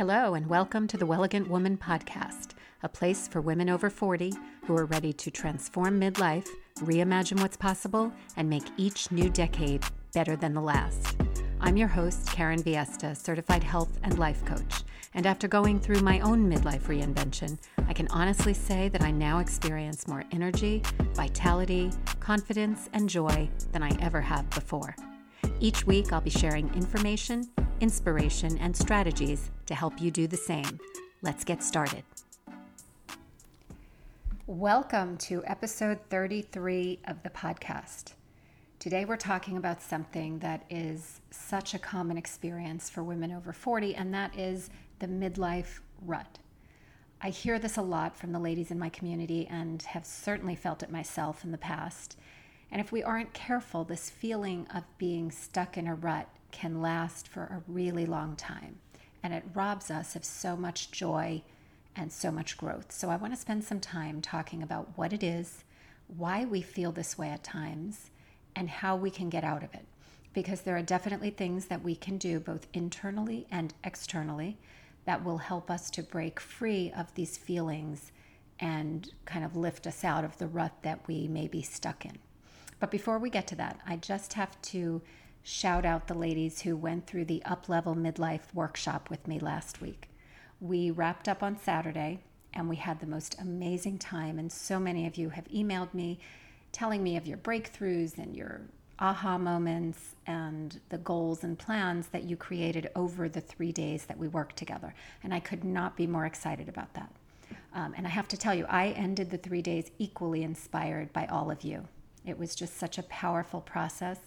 Hello, and welcome to the Wellegant Woman Podcast, a place for women over 40 who are ready to transform midlife, reimagine what's possible, and make each new decade better than the last. I'm your host, Karen Viesta, certified health and life coach. And after going through my own midlife reinvention, I can honestly say that I now experience more energy, vitality, confidence, and joy than I ever have before. Each week, I'll be sharing information, inspiration, and strategies to help you do the same. Let's get started. Welcome to episode 33 of the podcast. Today, we're talking about something that is such a common experience for women over 40, and that is the midlife rut. I hear this a lot from the ladies in my community and have certainly felt it myself in the past. And if we aren't careful, this feeling of being stuck in a rut can last for a really long time. And it robs us of so much joy and so much growth. So I want to spend some time talking about what it is, why we feel this way at times, and how we can get out of it. Because there are definitely things that we can do both internally and externally that will help us to break free of these feelings and kind of lift us out of the rut that we may be stuck in. But before we get to that, I just have to shout out the ladies who went through the Up Level Midlife workshop with me last week. We wrapped up on Saturday and we had the most amazing time. And so many of you have emailed me telling me of your breakthroughs and your aha moments and the goals and plans that you created over the three days that we worked together. And I could not be more excited about that. Um, and I have to tell you, I ended the three days equally inspired by all of you. It was just such a powerful process,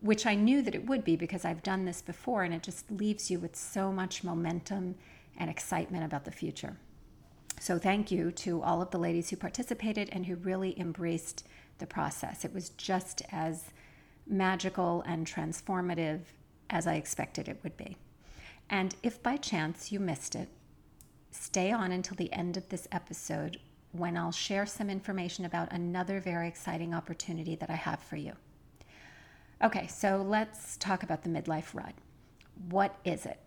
which I knew that it would be because I've done this before, and it just leaves you with so much momentum and excitement about the future. So, thank you to all of the ladies who participated and who really embraced the process. It was just as magical and transformative as I expected it would be. And if by chance you missed it, stay on until the end of this episode when I'll share some information about another very exciting opportunity that I have for you. Okay, so let's talk about the midlife rut. What is it?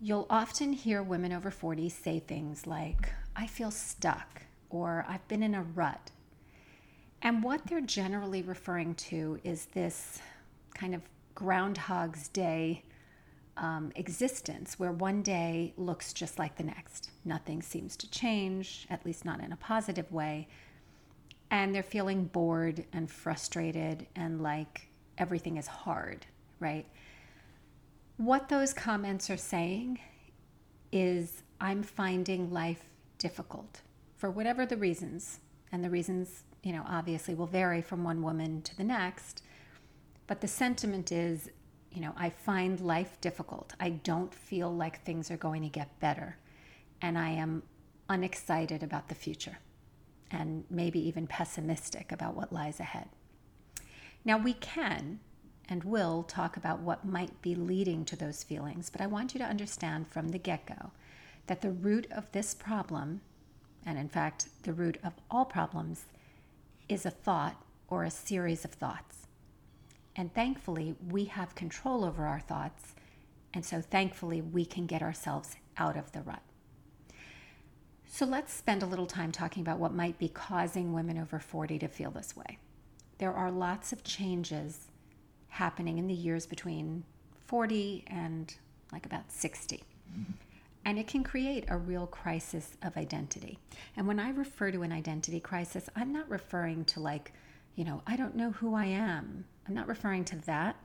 You'll often hear women over 40 say things like, I feel stuck, or I've been in a rut. And what they're generally referring to is this kind of Groundhog's Day um, existence where one day looks just like the next. Nothing seems to change, at least not in a positive way. And they're feeling bored and frustrated and like everything is hard, right? What those comments are saying is I'm finding life difficult for whatever the reasons. And the reasons, you know, obviously will vary from one woman to the next. But the sentiment is you know, I find life difficult. I don't feel like things are going to get better. And I am unexcited about the future and maybe even pessimistic about what lies ahead. Now, we can and will talk about what might be leading to those feelings, but I want you to understand from the get go that the root of this problem, and in fact, the root of all problems, is a thought or a series of thoughts. And thankfully, we have control over our thoughts. And so, thankfully, we can get ourselves out of the rut. So, let's spend a little time talking about what might be causing women over 40 to feel this way. There are lots of changes happening in the years between 40 and like about 60. Mm-hmm. And it can create a real crisis of identity. And when I refer to an identity crisis, I'm not referring to like, you know, I don't know who I am. I'm not referring to that,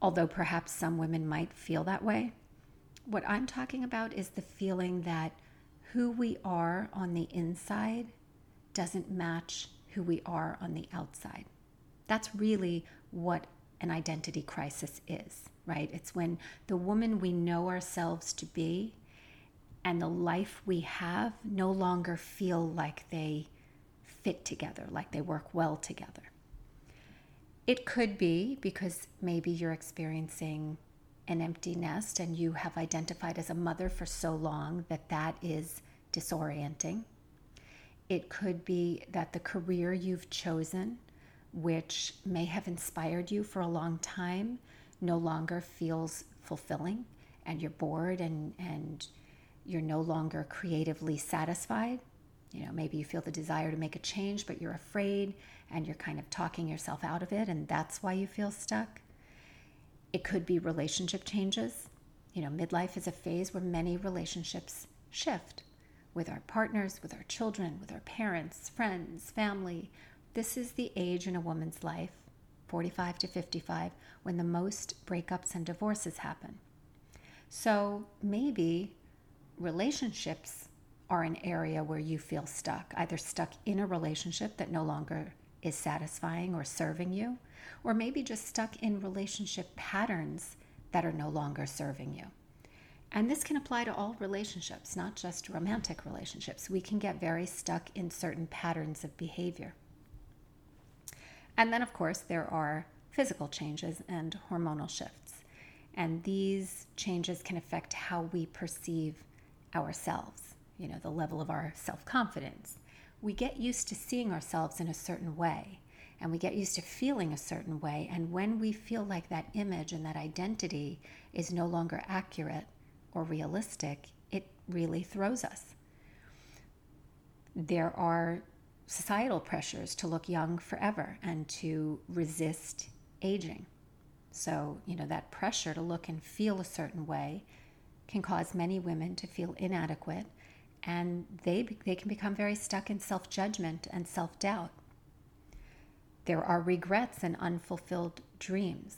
although perhaps some women might feel that way. What I'm talking about is the feeling that who we are on the inside doesn't match who we are on the outside. That's really what an identity crisis is, right? It's when the woman we know ourselves to be and the life we have no longer feel like they fit together, like they work well together. It could be because maybe you're experiencing an empty nest and you have identified as a mother for so long that that is disorienting. It could be that the career you've chosen, which may have inspired you for a long time, no longer feels fulfilling and you're bored and, and you're no longer creatively satisfied. You know, maybe you feel the desire to make a change, but you're afraid and you're kind of talking yourself out of it, and that's why you feel stuck. It could be relationship changes. You know, midlife is a phase where many relationships shift with our partners, with our children, with our parents, friends, family. This is the age in a woman's life, 45 to 55, when the most breakups and divorces happen. So maybe relationships are an area where you feel stuck, either stuck in a relationship that no longer is satisfying or serving you, or maybe just stuck in relationship patterns that are no longer serving you. And this can apply to all relationships, not just romantic relationships. We can get very stuck in certain patterns of behavior. And then, of course, there are physical changes and hormonal shifts. And these changes can affect how we perceive ourselves, you know, the level of our self confidence. We get used to seeing ourselves in a certain way, and we get used to feeling a certain way. And when we feel like that image and that identity is no longer accurate or realistic, it really throws us. There are societal pressures to look young forever and to resist aging. So, you know, that pressure to look and feel a certain way can cause many women to feel inadequate and they, they can become very stuck in self judgment and self doubt. There are regrets and unfulfilled dreams,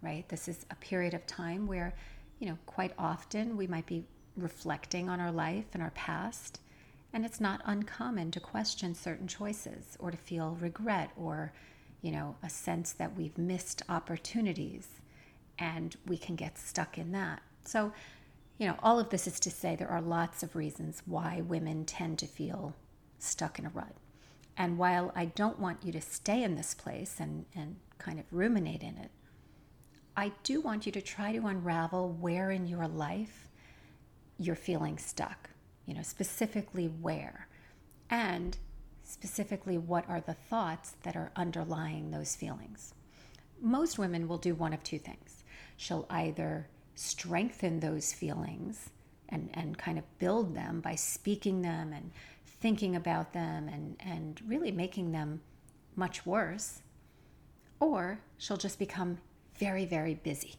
right? This is a period of time where, you know, quite often we might be reflecting on our life and our past, and it's not uncommon to question certain choices or to feel regret or you know, a sense that we've missed opportunities and we can get stuck in that. So, you know, all of this is to say there are lots of reasons why women tend to feel stuck in a rut. And while I don't want you to stay in this place and, and kind of ruminate in it, I do want you to try to unravel where in your life you're feeling stuck, you know, specifically where. And specifically what are the thoughts that are underlying those feelings. Most women will do one of two things. She'll either strengthen those feelings and, and kind of build them by speaking them and thinking about them and, and really making them much worse, or she'll just become very, very busy.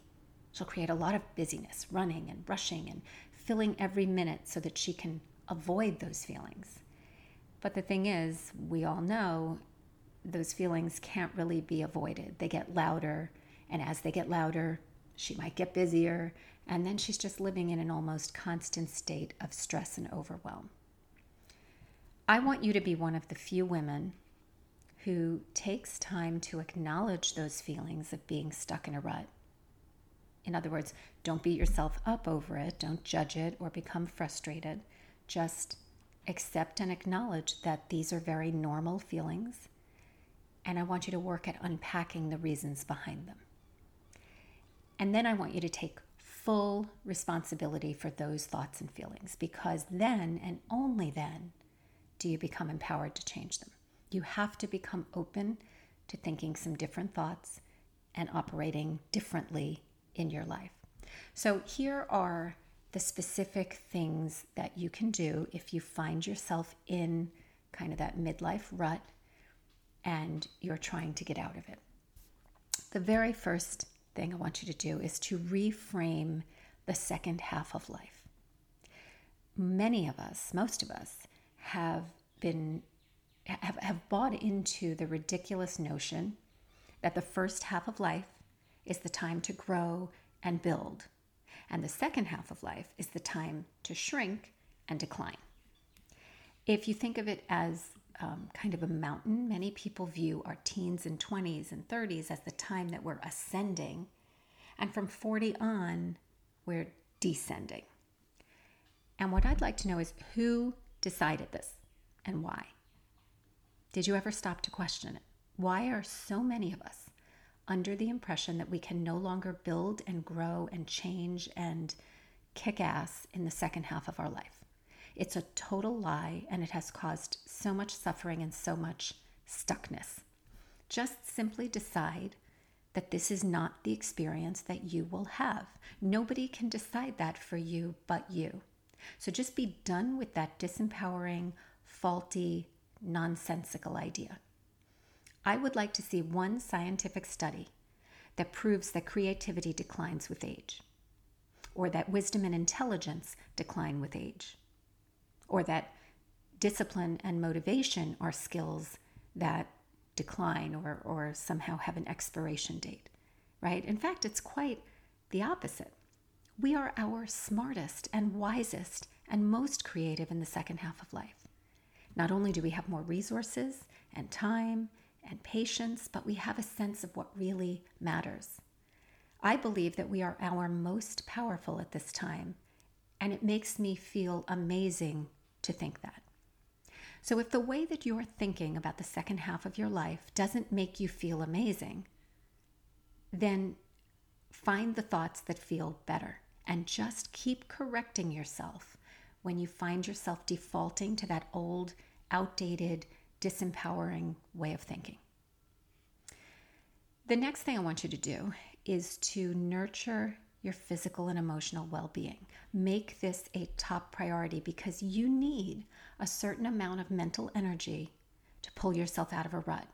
She'll create a lot of busyness, running and rushing and filling every minute so that she can avoid those feelings. But the thing is, we all know those feelings can't really be avoided. They get louder, and as they get louder, she might get busier, and then she's just living in an almost constant state of stress and overwhelm. I want you to be one of the few women who takes time to acknowledge those feelings of being stuck in a rut. In other words, don't beat yourself up over it, don't judge it or become frustrated. Just accept and acknowledge that these are very normal feelings, and I want you to work at unpacking the reasons behind them. And then I want you to take full responsibility for those thoughts and feelings because then and only then do you become empowered to change them. You have to become open to thinking some different thoughts and operating differently in your life. So, here are the specific things that you can do if you find yourself in kind of that midlife rut and you're trying to get out of it. The very first thing I want you to do is to reframe the second half of life. Many of us, most of us, have been have, have bought into the ridiculous notion that the first half of life is the time to grow and build and the second half of life is the time to shrink and decline. If you think of it as um, kind of a mountain, many people view our teens and 20s and 30s as the time that we're ascending. And from 40 on, we're descending. And what I'd like to know is who decided this and why? Did you ever stop to question it? Why are so many of us under the impression that we can no longer build and grow and change and kick ass in the second half of our life. It's a total lie and it has caused so much suffering and so much stuckness. Just simply decide that this is not the experience that you will have. Nobody can decide that for you but you. So just be done with that disempowering, faulty, nonsensical idea. I would like to see one scientific study that proves that creativity declines with age, or that wisdom and intelligence decline with age, or that discipline and motivation are skills that decline or, or somehow have an expiration date, right? In fact, it's quite the opposite. We are our smartest and wisest and most creative in the second half of life. Not only do we have more resources and time and patience, but we have a sense of what really matters. I believe that we are our most powerful at this time, and it makes me feel amazing to think that. So, if the way that you're thinking about the second half of your life doesn't make you feel amazing, then find the thoughts that feel better and just keep correcting yourself when you find yourself defaulting to that old, outdated, disempowering way of thinking. The next thing I want you to do is to nurture your physical and emotional well being. Make this a top priority because you need a certain amount of mental energy to pull yourself out of a rut.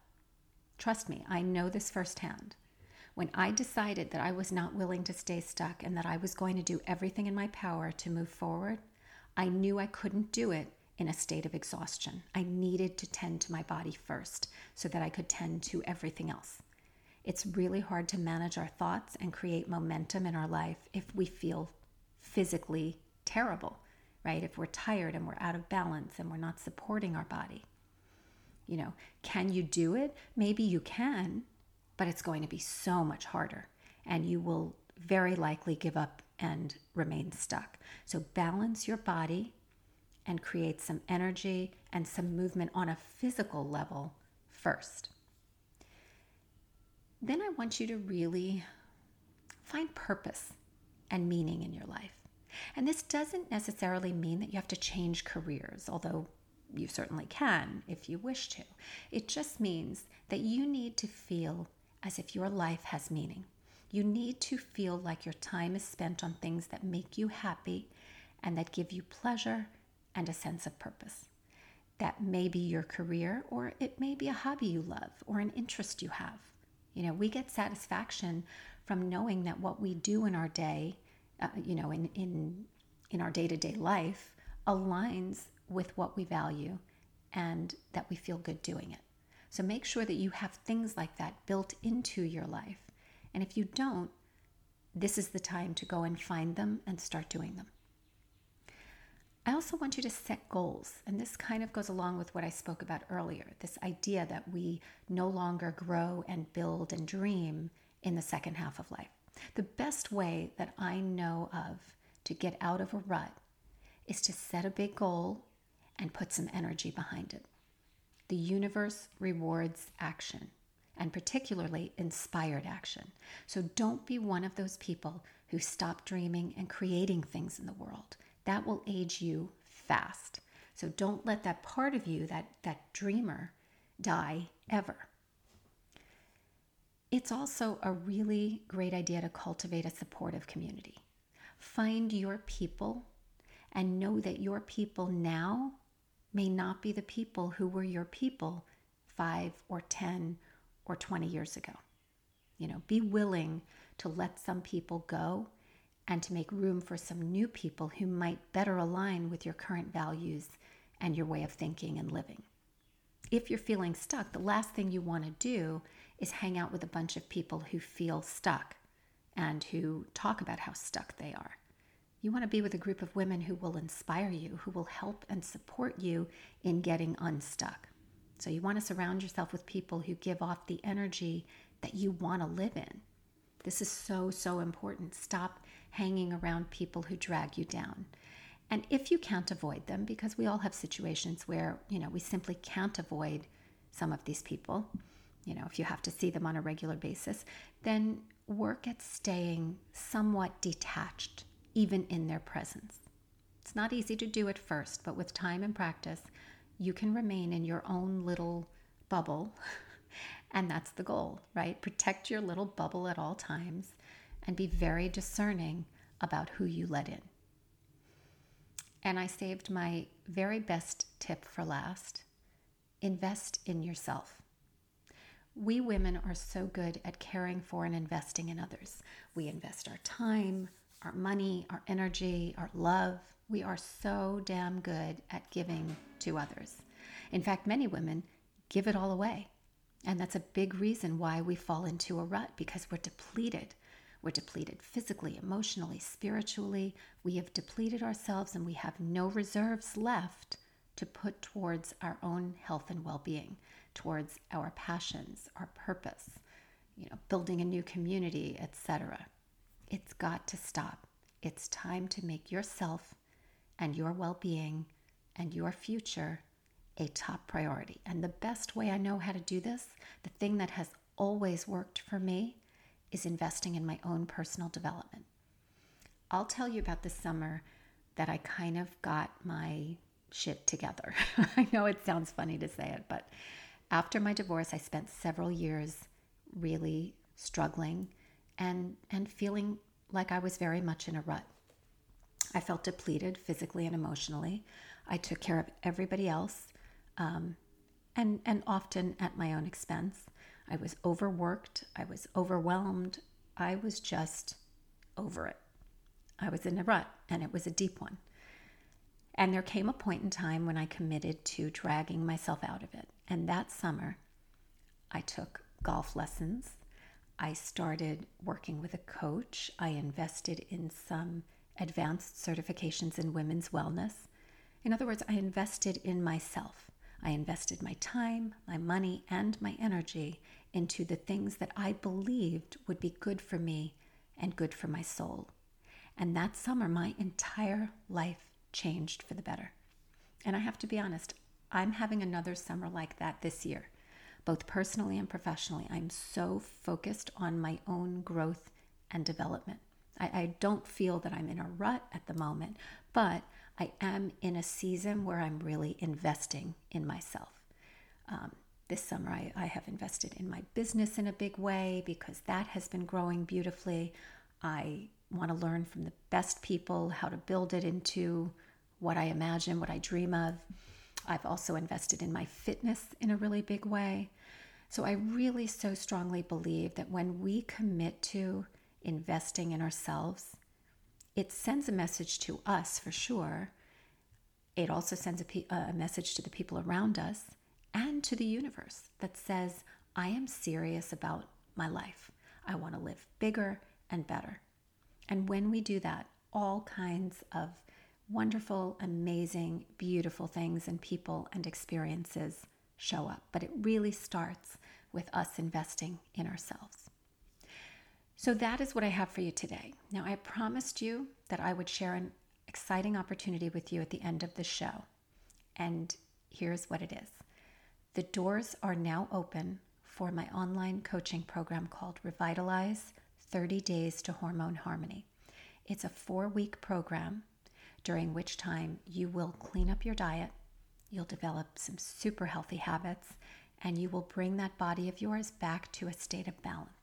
Trust me, I know this firsthand. When I decided that I was not willing to stay stuck and that I was going to do everything in my power to move forward, I knew I couldn't do it in a state of exhaustion. I needed to tend to my body first so that I could tend to everything else. It's really hard to manage our thoughts and create momentum in our life if we feel physically terrible, right? If we're tired and we're out of balance and we're not supporting our body. You know, can you do it? Maybe you can, but it's going to be so much harder and you will very likely give up and remain stuck. So balance your body and create some energy and some movement on a physical level first. Then I want you to really find purpose and meaning in your life. And this doesn't necessarily mean that you have to change careers, although you certainly can if you wish to. It just means that you need to feel as if your life has meaning. You need to feel like your time is spent on things that make you happy and that give you pleasure and a sense of purpose. That may be your career, or it may be a hobby you love or an interest you have. You know, we get satisfaction from knowing that what we do in our day, uh, you know, in, in, in our day to day life, aligns with what we value and that we feel good doing it. So make sure that you have things like that built into your life and if you don't, this is the time to go and find them and start doing them. I also want you to set goals, and this kind of goes along with what I spoke about earlier this idea that we no longer grow and build and dream in the second half of life. The best way that I know of to get out of a rut is to set a big goal and put some energy behind it. The universe rewards action and particularly inspired action. So don't be one of those people who stop dreaming and creating things in the world. That will age you fast. So don't let that part of you, that, that dreamer, die ever. It's also a really great idea to cultivate a supportive community. Find your people and know that your people now may not be the people who were your people five or 10 or 20 years ago. You know, be willing to let some people go and to make room for some new people who might better align with your current values and your way of thinking and living. If you're feeling stuck, the last thing you want to do is hang out with a bunch of people who feel stuck and who talk about how stuck they are. You want to be with a group of women who will inspire you, who will help and support you in getting unstuck. So you want to surround yourself with people who give off the energy that you want to live in. This is so, so important. Stop hanging around people who drag you down. And if you can't avoid them, because we all have situations where, you know, we simply can't avoid some of these people, you know, if you have to see them on a regular basis, then work at staying somewhat detached, even in their presence. It's not easy to do at first, but with time and practice, you can remain in your own little bubble And that's the goal, right? Protect your little bubble at all times and be very discerning about who you let in. And I saved my very best tip for last invest in yourself. We women are so good at caring for and investing in others. We invest our time, our money, our energy, our love. We are so damn good at giving to others. In fact, many women give it all away. And that's a big reason why we fall into a rut because we're depleted. We're depleted physically, emotionally, spiritually. We have depleted ourselves and we have no reserves left to put towards our own health and well being, towards our passions, our purpose, you know, building a new community, etc. It's got to stop. It's time to make yourself and your well being and your future a top priority. And the best way I know how to do this, the thing that has always worked for me, is investing in my own personal development. I'll tell you about the summer that I kind of got my shit together. I know it sounds funny to say it, but after my divorce, I spent several years really struggling and and feeling like I was very much in a rut. I felt depleted physically and emotionally. I took care of everybody else, um, and and often at my own expense. I was overworked. I was overwhelmed. I was just over it. I was in a rut, and it was a deep one. And there came a point in time when I committed to dragging myself out of it. And that summer, I took golf lessons. I started working with a coach. I invested in some advanced certifications in women's wellness. In other words, I invested in myself. I invested my time, my money, and my energy into the things that I believed would be good for me and good for my soul. And that summer, my entire life changed for the better. And I have to be honest, I'm having another summer like that this year, both personally and professionally. I'm so focused on my own growth and development. I, I, don't feel that I'm in a rut at the moment, but I am in a season where I'm really investing in myself. Um, this summer, I, I have invested in my business in a big way because that has been growing beautifully. I want to learn from the best people how to build it into what I imagine, what I dream of. I've also invested in my fitness in a really big way. So I really so strongly believe that when we commit to investing in ourselves, it sends a message to us for sure. It also sends a, pe- a message to the people around us and to the universe that says, I am serious about my life. I want to live bigger and better. And when we do that, all kinds of wonderful, amazing, beautiful things and people and experiences show up. But it really starts with us investing in ourselves. So that is what I have for you today. Now, I promised you that I would share an exciting opportunity with you at the end of the show. And here's what it is the doors are now open for my online coaching program called Revitalize 30 Days to Hormone Harmony. It's a four week program during which time you will clean up your diet, you'll develop some super healthy habits, and you will bring that body of yours back to a state of balance.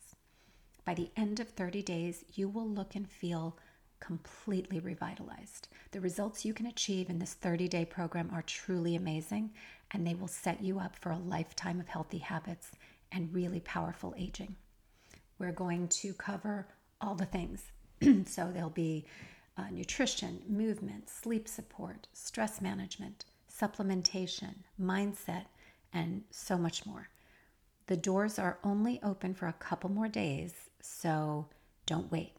By the end of 30 days, you will look and feel completely revitalized. The results you can achieve in this 30 day program are truly amazing, and they will set you up for a lifetime of healthy habits and really powerful aging. We're going to cover all the things. so there'll be uh, nutrition, movement, sleep support, stress management, supplementation, mindset, and so much more. The doors are only open for a couple more days, so don't wait.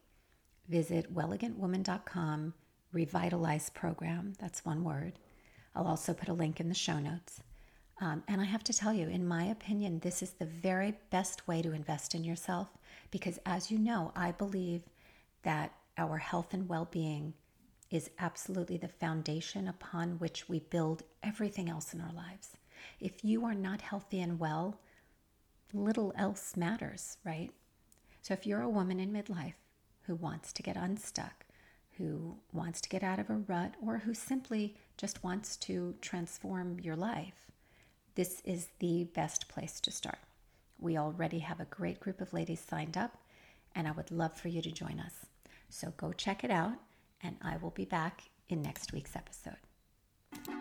Visit wellegantwoman.com, revitalize program, that's one word. I'll also put a link in the show notes. Um, and I have to tell you, in my opinion, this is the very best way to invest in yourself because, as you know, I believe that our health and well being is absolutely the foundation upon which we build everything else in our lives. If you are not healthy and well, little else matters, right? So if you're a woman in midlife who wants to get unstuck, who wants to get out of a rut, or who simply just wants to transform your life, this is the best place to start. We already have a great group of ladies signed up, and I would love for you to join us. So go check it out, and I will be back in next week's episode.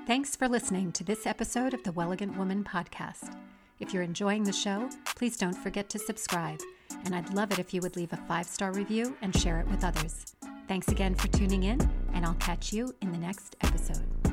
Thanks for listening to this episode of the Wellegant Woman podcast. If you're enjoying the show, please don't forget to subscribe, and I'd love it if you would leave a five star review and share it with others. Thanks again for tuning in, and I'll catch you in the next episode.